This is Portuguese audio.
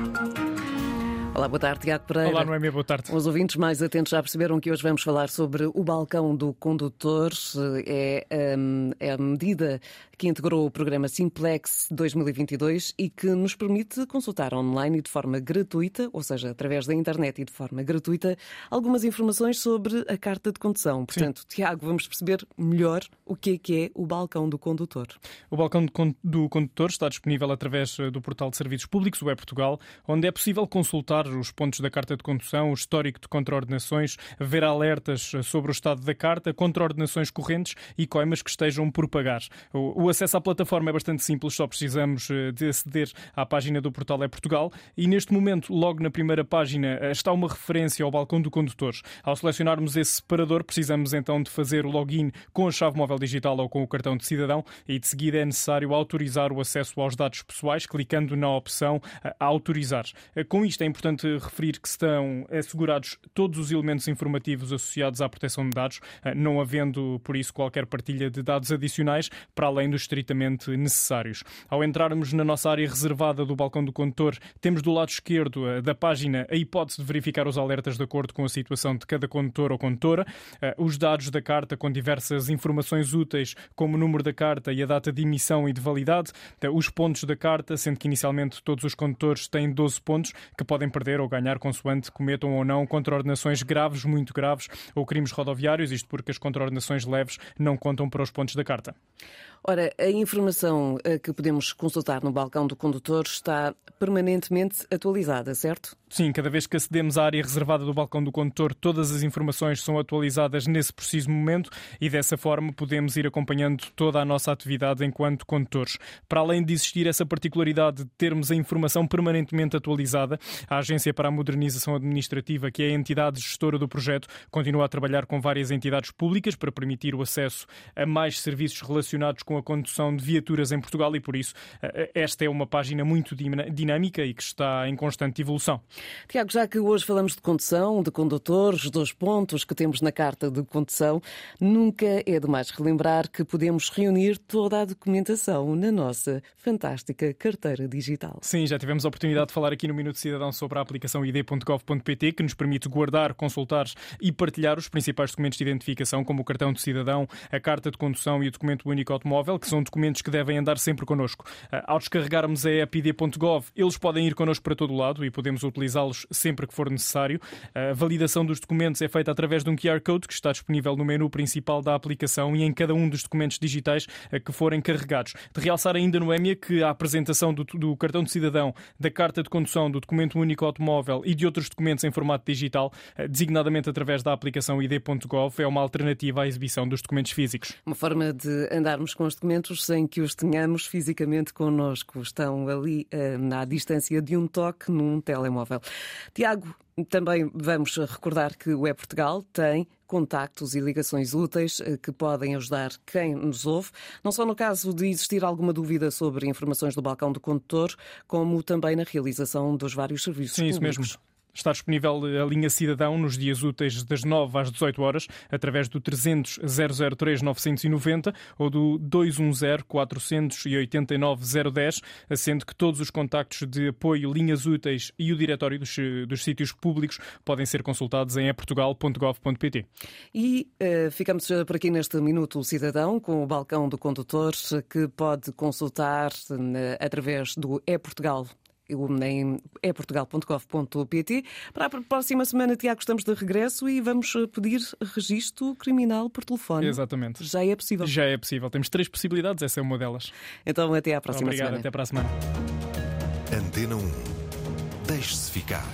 Thank you. Olá, boa tarde, Tiago Pereira. Olá, Noémia, boa tarde. Os ouvintes mais atentos já perceberam que hoje vamos falar sobre o balcão do condutor. É, hum, é a medida que integrou o programa Simplex 2022 e que nos permite consultar online e de forma gratuita, ou seja, através da internet e de forma gratuita, algumas informações sobre a carta de condução. Portanto, Sim. Tiago, vamos perceber melhor o que é que é o balcão do condutor. O balcão do condutor está disponível através eh, do portal de serviços públicos, o E-Portugal, onde é possível consultar os pontos da carta de condução, o histórico de contraordenações, ver alertas sobre o estado da carta, contraordenações correntes e coimas que estejam por pagar. O, acesso à plataforma é bastante simples, só precisamos eh, de aceder à página do portal É Portugal e neste momento, logo na primeira página, eh, está uma referência ao balcão do condutor. Ao selecionarmos esse separador, precisamos então de fazer o login com a chave móvel digital ou com o cartão de cidadão e de seguida é necessário autorizar o acesso aos dados pessoais, clicando na opção eh, Autorizar. Com isto é importante importante referir que estão assegurados todos os elementos informativos associados à proteção de dados, eh, não havendo, por isso, qualquer partilha de dados adicionais, para além dos estritamente necessários. Ao entrarmos na nossa área reservada do balcão do condutor, temos do lado esquerdo eh, da página a hipótese de verificar os alertas de acordo com a situação de cada condutor ou condutora, eh, os dados da carta com diversas informações úteis, como o número da carta e a data de emissão e de validade, os pontos da carta, sendo que inicialmente todos os condutores têm 12 pontos, que podem perder ou ganhar consoante cometam ou não contraordenações graves, muito graves, ou crimes rodoviários, isto porque as contraordenações leves não contam para os pontos da carta. Ora, a informação eh, que podemos consultar no balcão do condutor está permanentemente atualizada, certo? Sim, cada vez que acedemos à área reservada do balcão do condutor, todas as informações são atualizadas nesse preciso momento e dessa forma podemos ir acompanhando toda a nossa atividade enquanto condutores. Para além de existir essa particularidade de termos a informação permanentemente atualizada, a Agência para a Modernização Administrativa, que é a entidade gestora do projeto, continua a trabalhar com várias entidades públicas para permitir o acesso a mais serviços relacionados com a condução de viaturas em Portugal e por isso esta é uma página muito dinâmica e que está em constante evolução. Tiago, já que hoje falamos de condução, de condutores, dos pontos que temos na carta de condução, nunca é demais relembrar que podemos reunir toda a documentação na nossa fantástica carteira digital. Sim, já tivemos a oportunidade de falar aqui no Minuto Cidadão sobre a aplicação id.gov.pt que nos permite guardar, consultar e partilhar os principais documentos de identificação, como o cartão de cidadão, a carta de condução e o documento único automóvel, que são documentos que devem andar sempre connosco. Ah, ao descarregarmos a app id.gov, eles podem ir connosco para todo lado e podemos utilizá-los sempre que for necessário. A validação dos documentos é feita através de um QR Code que está disponível no menu principal da aplicação e em cada um dos documentos digitais que forem carregados. De realçar ainda no EMIA que a apresentação do, do cartão de cidadão, da carta de condução, do documento único automóvel e de outros documentos em formato digital, eh, designadamente através da aplicação id.gov, é uma alternativa à exibição dos documentos físicos. Uma forma de andarmos com os documentos sem que os tenhamos fisicamente connosco. Estão ali na distância de um toque num telemóvel. Tiago, também vamos recordar que o É Portugal tem contactos e ligações úteis eh, que podem ajudar quem nos ouve, não só no caso de existir alguma dúvida sobre informações do balcão do condutor, como também na realização dos vários serviços Sim, públicos. Isso mesmo. Está disponível a linha Cidadão nos dias úteis das 9 às 18 horas, através do 300 003 990 ou do 210 489 010, sendo que todos os contactos de apoio, linhas úteis e o diretório dos, dos sítios públicos podem ser consultados em eportugal.gov.pt. E uh, ficamos por aqui neste Minuto Cidadão com o balcão do condutor que pode consultar uh, através do e-Portugal em eportugal.gov.pt. Para a próxima semana, Tiago, estamos de regresso e vamos eh, pedir registro criminal por telefone. Exatamente. Já é possível. Já é possível. Temos três possibilidades, essa é uma delas. Então, até à próxima Obrigado, semana. até para a semana. Antena 1. Deixe-se ficar.